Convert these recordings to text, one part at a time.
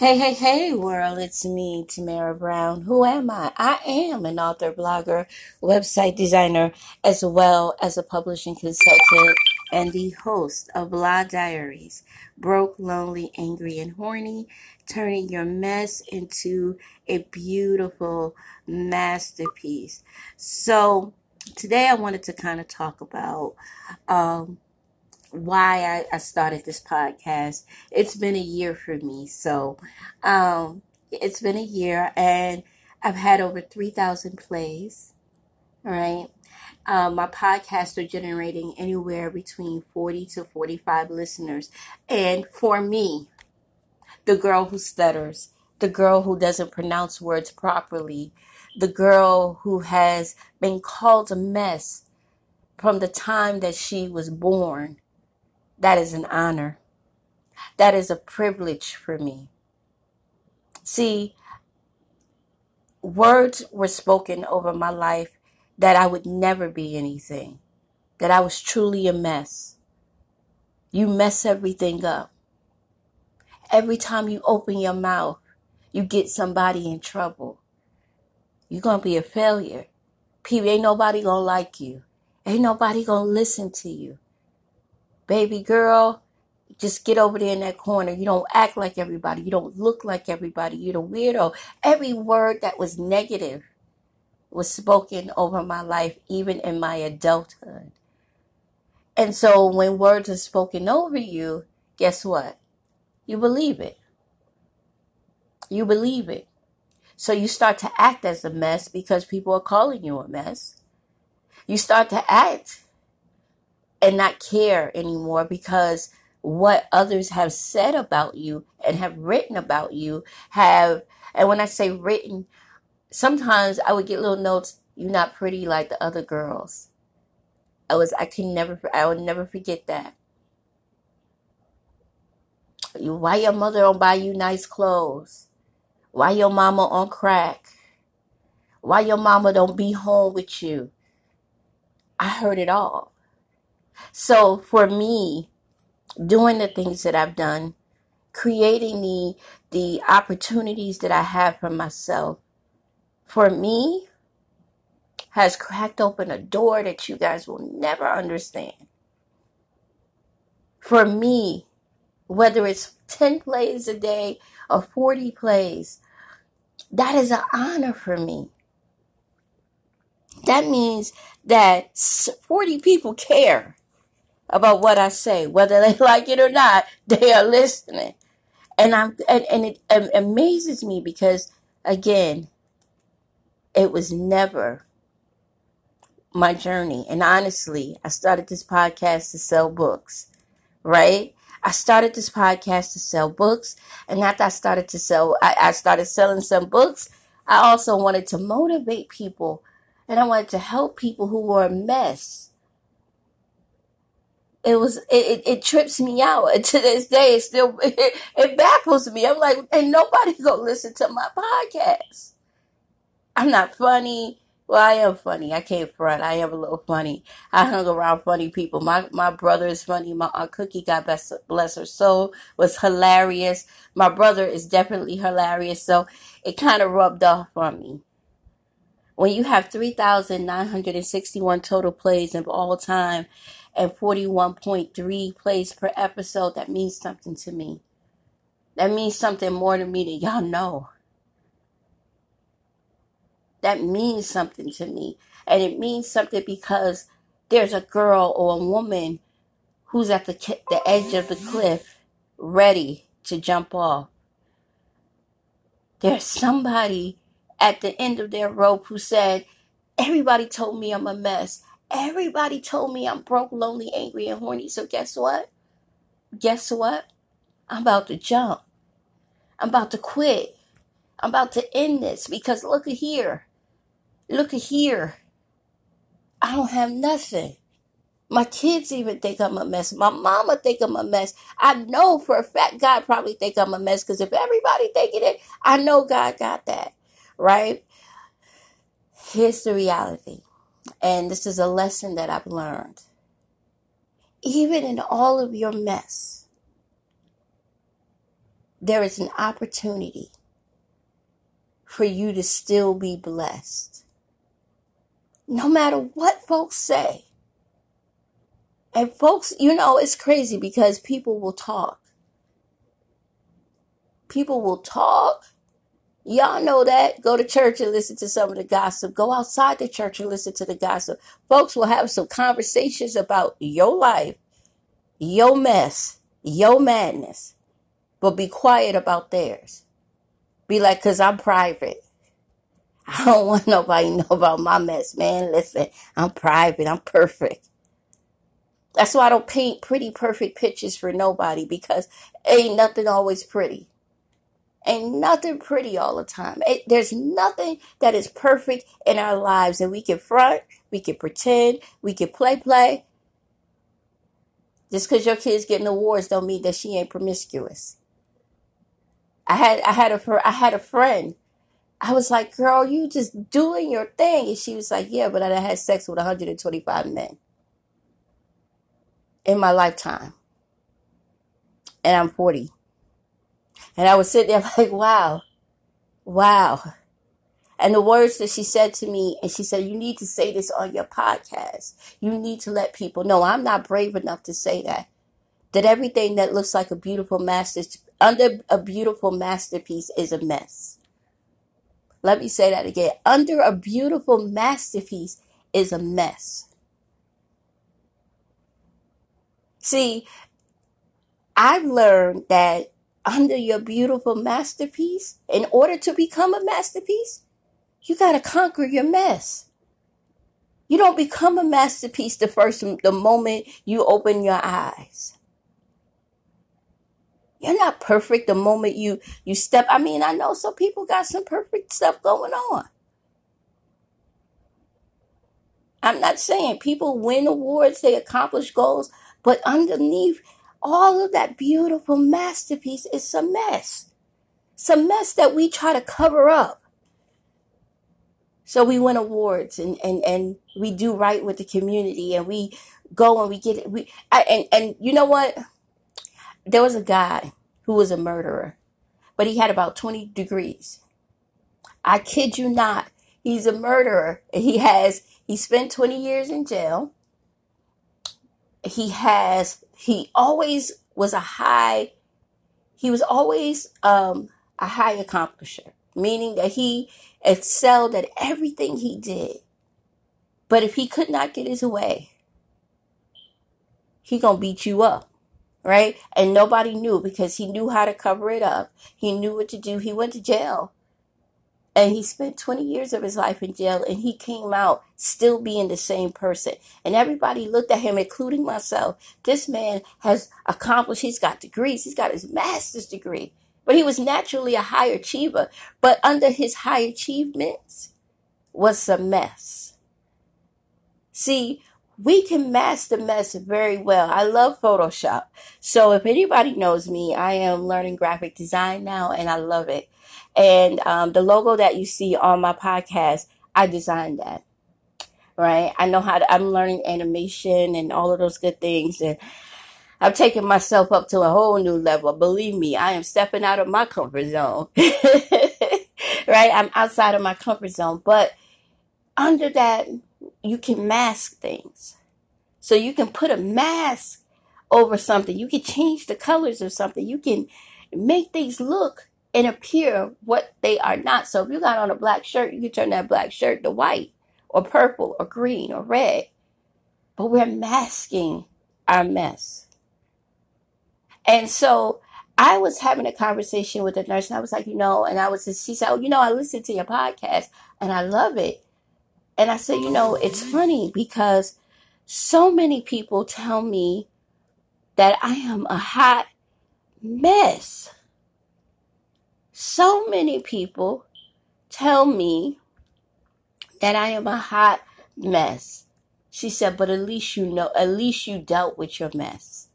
Hey, hey, hey, world, it's me, Tamara Brown. Who am I? I am an author, blogger, website designer, as well as a publishing consultant and the host of Blog Diaries Broke, Lonely, Angry, and Horny, turning your mess into a beautiful masterpiece. So, today I wanted to kind of talk about. Um, why I, I started this podcast. It's been a year for me. So um, it's been a year and I've had over 3,000 plays. All right. Um, my podcasts are generating anywhere between 40 to 45 listeners. And for me, the girl who stutters, the girl who doesn't pronounce words properly, the girl who has been called a mess from the time that she was born that is an honor. That is a privilege for me. See, words were spoken over my life that I would never be anything, that I was truly a mess. You mess everything up. Every time you open your mouth, you get somebody in trouble. You're going to be a failure. People, ain't nobody going to like you. Ain't nobody going to listen to you baby girl, just get over there in that corner. You don't act like everybody. You don't look like everybody. You're the weirdo. Every word that was negative was spoken over my life, even in my adulthood. And so when words are spoken over you, guess what? You believe it. You believe it. So you start to act as a mess because people are calling you a mess. You start to act and not care anymore because what others have said about you and have written about you have and when I say written, sometimes I would get little notes, you're not pretty like the other girls. I was I can never I would never forget that. Why your mother don't buy you nice clothes? Why your mama on crack? Why your mama don't be home with you? I heard it all. So for me, doing the things that I've done, creating the the opportunities that I have for myself, for me, has cracked open a door that you guys will never understand. For me, whether it's 10 plays a day or 40 plays, that is an honor for me. That means that 40 people care about what I say, whether they like it or not. They are listening, and I'm and, and it, it amazes me because again, it was never my journey. And honestly, I started this podcast to sell books, right? I started this podcast to sell books. And after I started to sell, I, I started selling some books. I also wanted to motivate people and I wanted to help people who were a mess it was it, it, trips me out. And to this day it still it, it baffles me. I'm like and nobody gonna listen to my podcast. I'm not funny. Well i am funny. I can't front. I am a little funny. I hung around funny people. My my brother is funny. My aunt cookie god bless, bless her soul was hilarious. My brother is definitely hilarious. So it kind of rubbed off on me. When you have 3,961 total plays of all time and 41.3 plays per episode, that means something to me. That means something more to me than y'all know. That means something to me. And it means something because there's a girl or a woman who's at the, the edge of the cliff ready to jump off. There's somebody at the end of their rope who said, Everybody told me I'm a mess. Everybody told me I'm broke, lonely, angry, and horny. So guess what? Guess what? I'm about to jump. I'm about to quit. I'm about to end this because look at here. Look at here. I don't have nothing. My kids even think I'm a mess. My mama think I'm a mess. I know for a fact God probably think I'm a mess because if everybody thinking it, I know God got that right? Here's the reality. And this is a lesson that I've learned. Even in all of your mess, there is an opportunity for you to still be blessed. No matter what folks say. And folks, you know, it's crazy because people will talk. People will talk. Y'all know that. Go to church and listen to some of the gossip. Go outside the church and listen to the gossip. Folks will have some conversations about your life, your mess, your madness, but be quiet about theirs. Be like, because I'm private. I don't want nobody to know about my mess, man. Listen, I'm private. I'm perfect. That's why I don't paint pretty, perfect pictures for nobody because ain't nothing always pretty. Ain't nothing pretty all the time. It, there's nothing that is perfect in our lives, and we can front, we can pretend, we can play, play. Just because your kid's getting awards don't mean that she ain't promiscuous. I had I had a I had a friend. I was like, "Girl, you just doing your thing," and she was like, "Yeah, but I had sex with 125 men in my lifetime, and I'm 40." And I was sitting there like, "Wow, wow." And the words that she said to me, and she said, You need to say this on your podcast. You need to let people know. I'm not brave enough to say that. That everything that looks like a beautiful master, under a beautiful masterpiece is a mess. Let me say that again. Under a beautiful masterpiece is a mess. See, I've learned that under your beautiful masterpiece, in order to become a masterpiece, you got to conquer your mess. You don't become a masterpiece the first the moment you open your eyes. You're not perfect the moment you you step. I mean, I know some people got some perfect stuff going on. I'm not saying people win awards, they accomplish goals, but underneath all of that beautiful masterpiece is a mess. A mess that we try to cover up. So we win awards and, and, and we do right with the community and we go and we get it. We, I, and, and you know what? There was a guy who was a murderer, but he had about 20 degrees. I kid you not. He's a murderer. He has, he spent 20 years in jail. He has, he always was a high, he was always um, a high accomplisher, meaning that he excelled at everything he did. But if he could not get his way, he gonna beat you up right? And nobody knew because he knew how to cover it up. He knew what to do. He went to jail. And he spent 20 years of his life in jail and he came out still being the same person. And everybody looked at him, including myself. This man has accomplished, he's got degrees, he's got his master's degree. But he was naturally a high achiever. But under his high achievements was a mess. See, we can mask the mess very well. I love Photoshop. So if anybody knows me, I am learning graphic design now and I love it. And um, the logo that you see on my podcast, I designed that. Right? I know how to, I'm learning animation and all of those good things. And I've taken myself up to a whole new level. Believe me, I am stepping out of my comfort zone. right? I'm outside of my comfort zone. But under that you can mask things. So you can put a mask over something. You can change the colors of something. You can make things look and appear what they are not. So if you got on a black shirt, you can turn that black shirt to white or purple or green or red. But we're masking our mess. And so I was having a conversation with a nurse and I was like, you know, and I was, just, she said, oh, you know, I listened to your podcast and I love it. And I said, you know, it's funny because so many people tell me that I am a hot mess. So many people tell me that I am a hot mess. She said, but at least you know, at least you dealt with your mess.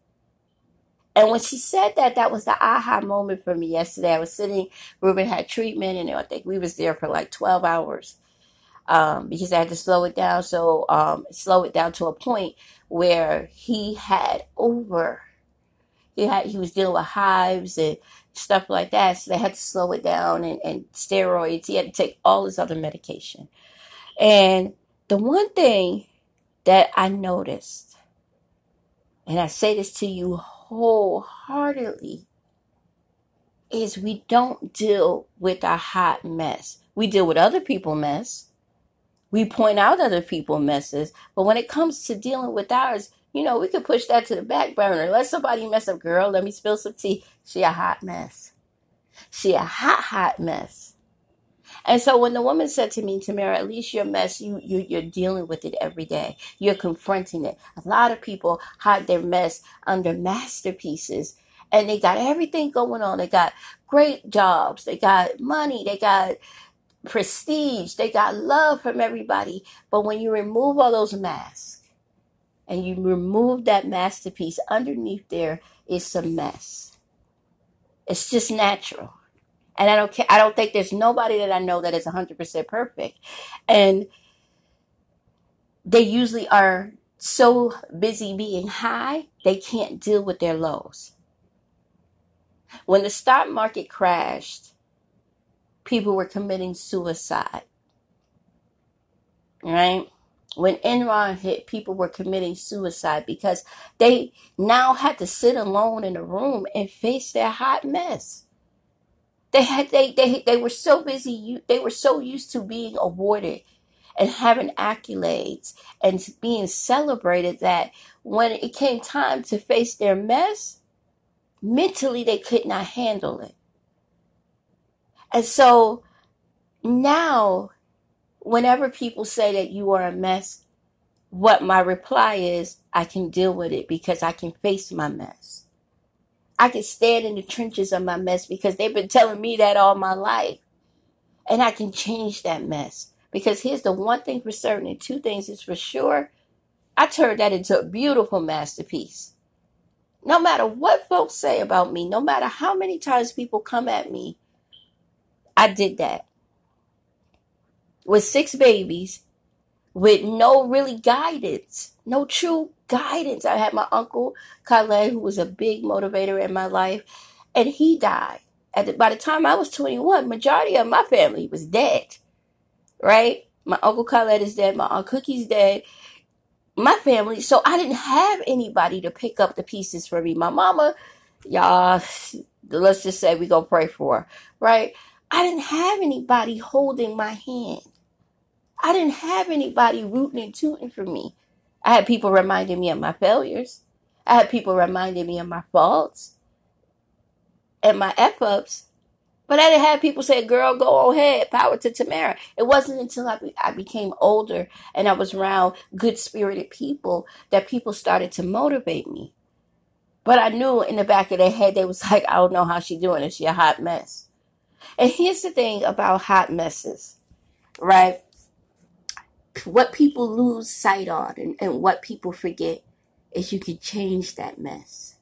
And when she said that, that was the aha moment for me yesterday. I was sitting, Ruben had treatment, and I think we was there for like 12 hours um, because I had to slow it down. So um, slow it down to a point where he had over. He had he was dealing with hives and stuff like that. So they had to slow it down and, and steroids. He had to take all his other medication. And the one thing that I noticed, and I say this to you wholeheartedly, is we don't deal with our hot mess. We deal with other people mess. We point out other people messes, but when it comes to dealing with ours, you know, we could push that to the back burner. Let somebody mess up, girl. Let me spill some tea. She a hot mess. She a hot, hot mess. And so when the woman said to me, Tamara, at least your mess, you, you you're dealing with it every day. You're confronting it. A lot of people hide their mess under masterpieces and they got everything going on. They got great jobs, they got money, they got prestige, they got love from everybody. But when you remove all those masks and you remove that masterpiece, underneath there is some mess. It's just natural. And I don't care, I don't think there's nobody that I know that is 100% perfect. And they usually are so busy being high, they can't deal with their lows. When the stock market crashed, people were committing suicide. Right? When Enron hit, people were committing suicide because they now had to sit alone in a room and face their hot mess. They had they they they were so busy. They were so used to being awarded and having accolades and being celebrated that when it came time to face their mess, mentally they could not handle it. And so now, whenever people say that you are a mess, what my reply is, I can deal with it because I can face my mess. I can stand in the trenches of my mess because they've been telling me that all my life. And I can change that mess. Because here's the one thing for certain, and two things is for sure. I turned that into a beautiful masterpiece. No matter what folks say about me, no matter how many times people come at me, I did that. With six babies, with no really guidance, no true guidance. I had my uncle Khaled, who was a big motivator in my life, and he died. The, by the time I was 21, majority of my family was dead. Right? My uncle Khaled is dead. My aunt Cookie's dead. My family. So I didn't have anybody to pick up the pieces for me. My mama, y'all, let's just say we gonna pray for her, right? I didn't have anybody holding my hand. I didn't have anybody rooting and tooting for me. I had people reminding me of my failures. I had people reminding me of my faults and my F ups. But I didn't have people say, girl, go ahead, power to Tamara. It wasn't until I, be, I became older and I was around good spirited people that people started to motivate me. But I knew in the back of their head, they was like, I don't know how she doing it. She a hot mess. And here's the thing about hot messes, right? What people lose sight on and, and what people forget is you can change that mess.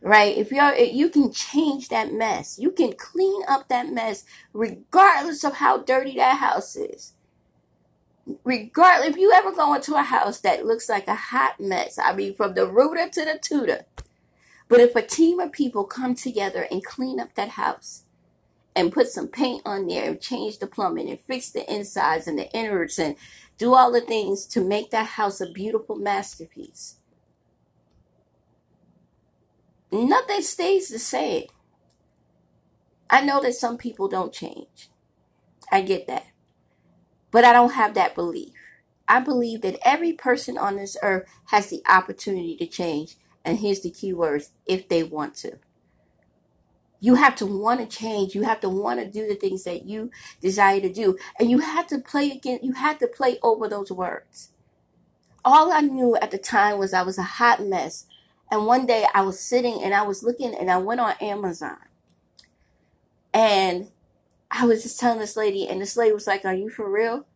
Right? If you're you can change that mess. You can clean up that mess regardless of how dirty that house is. Regardless if you ever go into a house that looks like a hot mess, I mean from the rooter to the tutor, but if a team of people come together and clean up that house and put some paint on there and change the plumbing and fix the insides and the innards and do all the things to make that house a beautiful masterpiece, nothing stays the same. I know that some people don't change. I get that. But I don't have that belief. I believe that every person on this earth has the opportunity to change and here's the key words if they want to. You have to want to change. You have to want to do the things that you desire to do. And you have to play again. You have to play over those words. All I knew at the time was I was a hot mess. And one day I was sitting and I was looking and I went on Amazon. And I was just telling this lady, and this lady was like, Are you for real?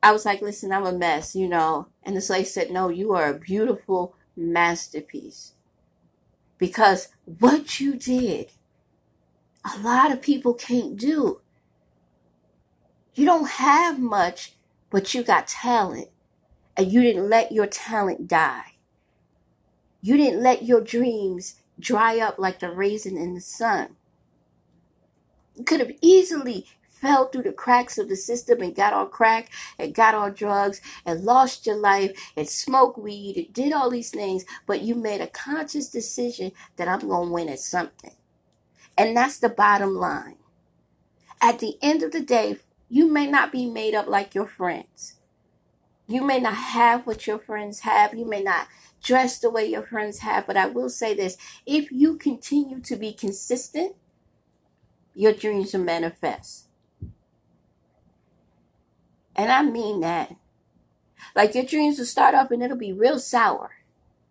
I was like, Listen, I'm a mess, you know. And this lady said, No, you are a beautiful masterpiece. Because what you did, a lot of people can't do. You don't have much, but you got talent. And you didn't let your talent die. You didn't let your dreams dry up like the raisin in the sun. You could have easily fell through the cracks of the system and got on crack and got on drugs and lost your life and smoked weed and did all these things, but you made a conscious decision that I'm going to win at something. And that's the bottom line. At the end of the day, you may not be made up like your friends. You may not have what your friends have. You may not dress the way your friends have. But I will say this if you continue to be consistent, your dreams will manifest. And I mean that. Like your dreams will start off and it'll be real sour.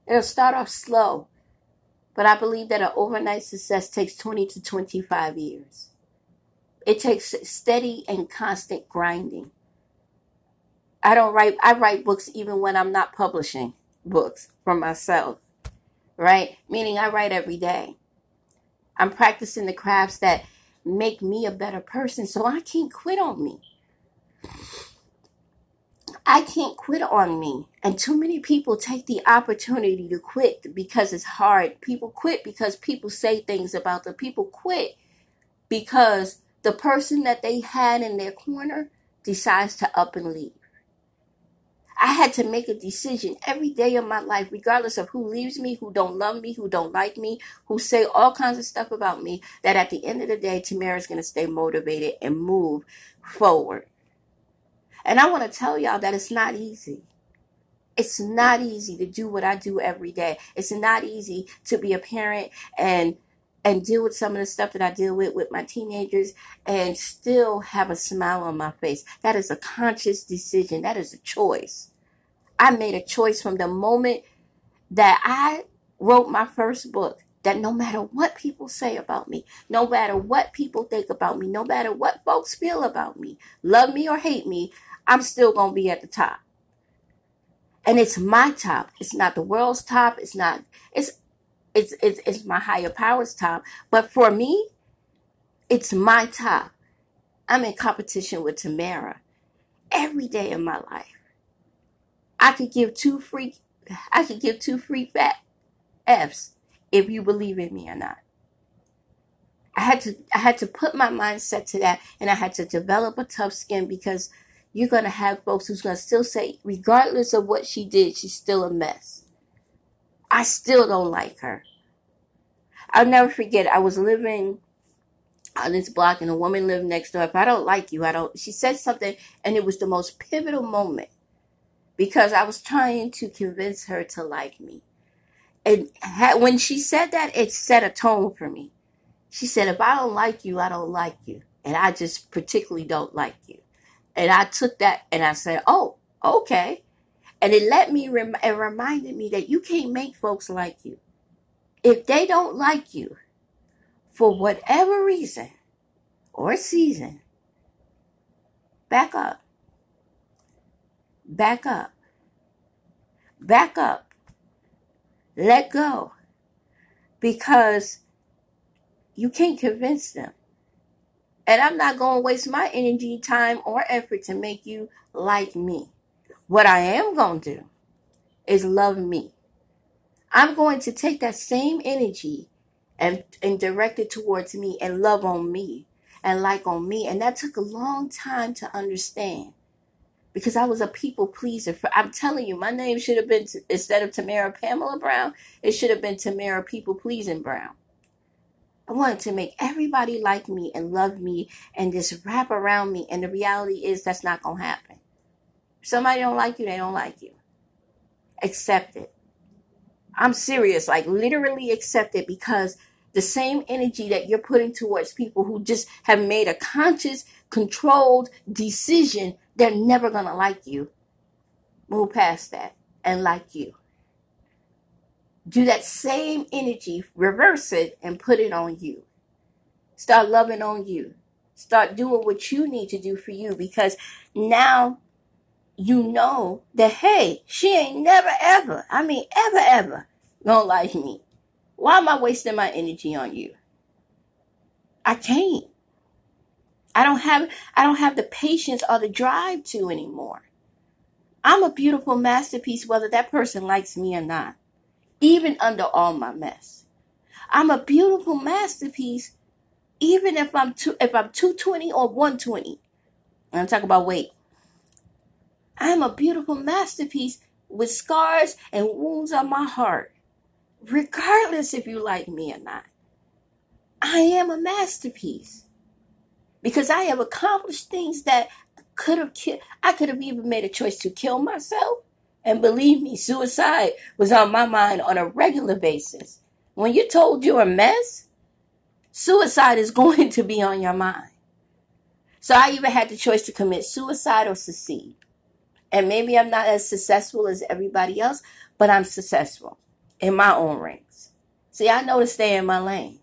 It'll start off slow. But I believe that an overnight success takes 20 to 25 years. It takes steady and constant grinding. I don't write I write books even when I'm not publishing books for myself. Right? Meaning I write every day. I'm practicing the crafts that make me a better person so I can't quit on me. I can't quit on me. And too many people take the opportunity to quit because it's hard. People quit because people say things about them. People quit because the person that they had in their corner decides to up and leave. I had to make a decision every day of my life, regardless of who leaves me, who don't love me, who don't like me, who say all kinds of stuff about me, that at the end of the day, Tamara is going to stay motivated and move forward. And I want to tell y'all that it's not easy. It's not easy to do what I do every day. It's not easy to be a parent and and deal with some of the stuff that I deal with with my teenagers and still have a smile on my face. That is a conscious decision. That is a choice. I made a choice from the moment that I wrote my first book that no matter what people say about me, no matter what people think about me, no matter what folks feel about me, love me or hate me, I'm still going to be at the top. And it's my top. It's not the world's top. It's not, it's it's, it's, it's my higher power's top. But for me, it's my top. I'm in competition with Tamara every day of my life. I could give two free, I could give two free fat F's if you believe in me or not. I had to, I had to put my mindset to that and I had to develop a tough skin because you're going to have folks who's going to still say, regardless of what she did, she's still a mess. I still don't like her. I'll never forget, I was living on this block and a woman lived next door. If I don't like you, I don't. She said something, and it was the most pivotal moment because I was trying to convince her to like me. And when she said that, it set a tone for me. She said, If I don't like you, I don't like you. And I just particularly don't like you. And I took that and I said, Oh, okay. And it let me, rem- it reminded me that you can't make folks like you. If they don't like you for whatever reason or season, back up. Back up. Back up. Let go. Because you can't convince them. And I'm not going to waste my energy, time, or effort to make you like me. What I am going to do is love me. I'm going to take that same energy and, and direct it towards me and love on me and like on me. And that took a long time to understand because I was a people pleaser. I'm telling you, my name should have been instead of Tamara Pamela Brown, it should have been Tamara People Pleasing Brown. I wanted to make everybody like me and love me and just wrap around me. And the reality is that's not gonna happen. Somebody don't like you, they don't like you. Accept it. I'm serious, like literally accept it because the same energy that you're putting towards people who just have made a conscious, controlled decision, they're never going to like you. Move past that and like you. Do that same energy, reverse it, and put it on you. Start loving on you. Start doing what you need to do for you because now you know that, hey, she ain't never ever, I mean, ever, ever gonna like me. Why am I wasting my energy on you? I can't. I don't have I don't have the patience or the drive to anymore. I'm a beautiful masterpiece whether that person likes me or not. Even under all my mess. I'm a beautiful masterpiece, even if I'm two, if I'm 220 or 120. I'm talking about weight. I'm a beautiful masterpiece with scars and wounds on my heart, regardless if you like me or not. I am a masterpiece because I have accomplished things that could have killed. I could have even made a choice to kill myself. And believe me, suicide was on my mind on a regular basis. When you're told you're a mess, suicide is going to be on your mind. So I even had the choice to commit suicide or secede. And maybe I'm not as successful as everybody else, but I'm successful in my own rings. See, I know to stay in my lane.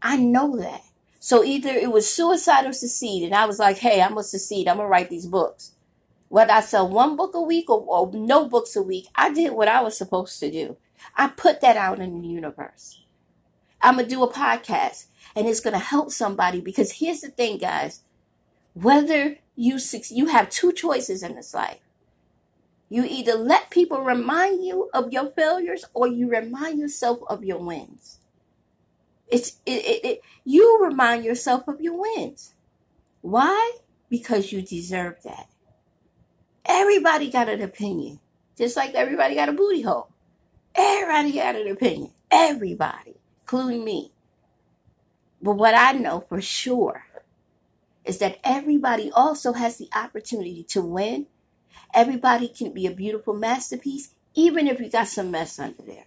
I know that. So either it was suicide or secede. And I was like, hey, I'm going to secede. I'm going to write these books. Whether I sell one book a week or, or no books a week, I did what I was supposed to do. I put that out in the universe. I'm going to do a podcast and it's going to help somebody because here's the thing, guys. Whether you you have two choices in this life. You either let people remind you of your failures or you remind yourself of your wins. It's it, it, it you remind yourself of your wins. Why? Because you deserve that. Everybody got an opinion. Just like everybody got a booty hole. Everybody got an opinion. Everybody, including me. But what I know for sure is that everybody also has the opportunity to win. Everybody can be a beautiful masterpiece, even if you got some mess under there.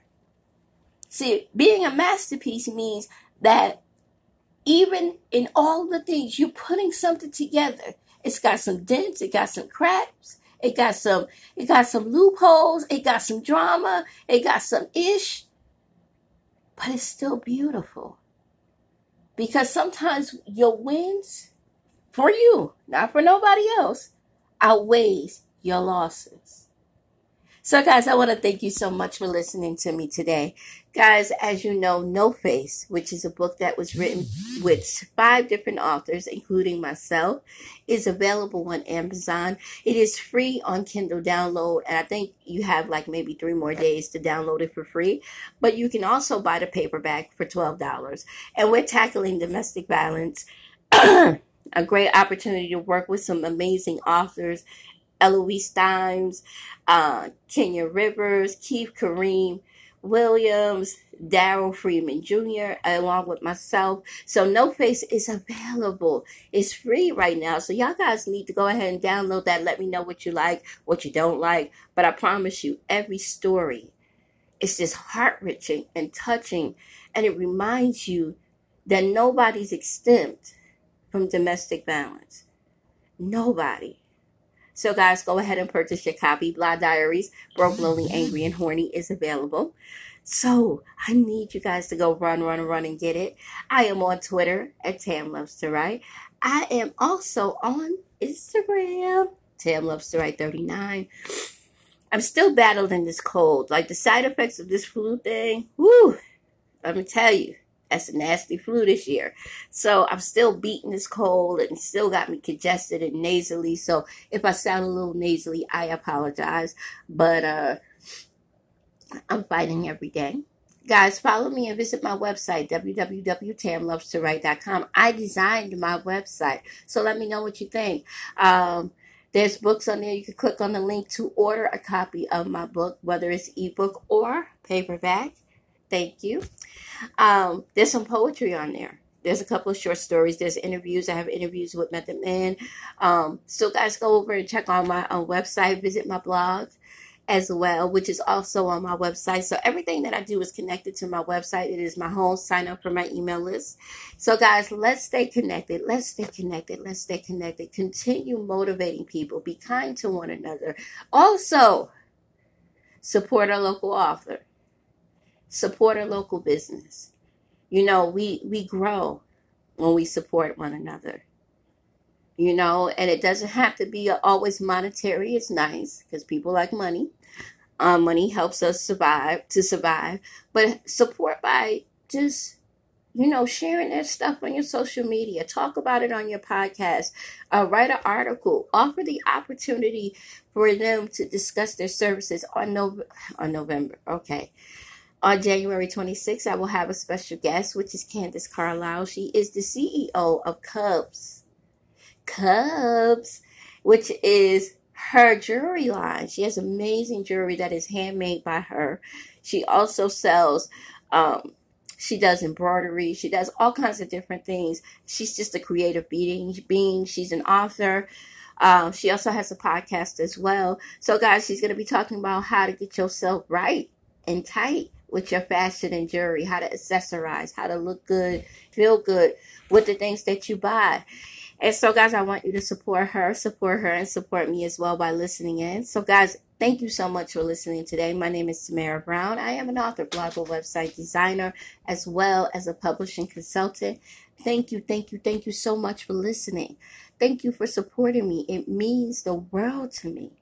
See, being a masterpiece means that even in all the things, you're putting something together. It's got some dents, it got some cracks, it got some, it got some loopholes, it got some drama, it got some ish, but it's still beautiful. Because sometimes your wins for you, not for nobody else, outweighs your losses. So, guys, I want to thank you so much for listening to me today. Guys, as you know, No Face, which is a book that was written with five different authors, including myself, is available on Amazon. It is free on Kindle download, and I think you have like maybe three more days to download it for free. But you can also buy the paperback for $12. And we're tackling domestic violence. a great opportunity to work with some amazing authors Eloise Dimes, uh, Kenya Rivers, Keith Kareem Williams, Daryl Freeman Jr., along with myself. So No Face is available. It's free right now. So y'all guys need to go ahead and download that. Let me know what you like, what you don't like. But I promise you, every story is just heart wrenching and touching. And it reminds you that nobody's exempt from domestic violence. Nobody. So, guys, go ahead and purchase your copy. Blah Diaries, Broke, Lonely, Angry, and Horny is available. So, I need you guys to go run, run, run and get it. I am on Twitter at Tam Loves to Write. I am also on Instagram, Tam Loves to Write 39. I'm still battling this cold. Like the side effects of this flu thing, whoo, let me tell you, that's a nasty flu this year. So I'm still beating this cold and still got me congested and nasally. So if I sound a little nasally, I apologize. But uh I'm fighting every day. Guys, follow me and visit my website, www.tamlovestowrite.com. I designed my website. So let me know what you think. Um, there's books on there. You can click on the link to order a copy of my book, whether it's ebook or paperback. Thank you. Um, there's some poetry on there. There's a couple of short stories. There's interviews. I have interviews with Method Man. Um, so guys, go over and check on my uh, website. Visit my blog as well, which is also on my website. So everything that I do is connected to my website. It is my home. Sign up for my email list. So guys, let's stay connected. Let's stay connected. Let's stay connected. Continue motivating people. Be kind to one another. Also, support our local author support a local business. You know, we we grow when we support one another. You know, and it doesn't have to be always monetary. It's nice because people like money. Um, money helps us survive to survive, but support by just you know sharing their stuff on your social media, talk about it on your podcast, uh, write an article, offer the opportunity for them to discuss their services on no on November. Okay, On January 26th, I will have a special guest, which is Candace Carlisle. She is the CEO of Cubs. Cubs, which is her jewelry line. She has amazing jewelry that is handmade by her. She also sells, um, she does embroidery. She does all kinds of different things. She's just a creative being. being. She's an author. Um, she also has a podcast as well. So, guys, she's going to be talking about how to get yourself right and tight with your fashion and jewelry, how to accessorize, how to look good, feel good with the things that you buy. And so, guys, I want you to support her, support her, and support me as well by listening in. So, guys, thank you so much for listening today. My name is Tamara Brown. I am an author, blogger, website designer, as well as a publishing consultant. Thank you, thank you, thank you so much for listening. Thank you for supporting me. It means the world to me.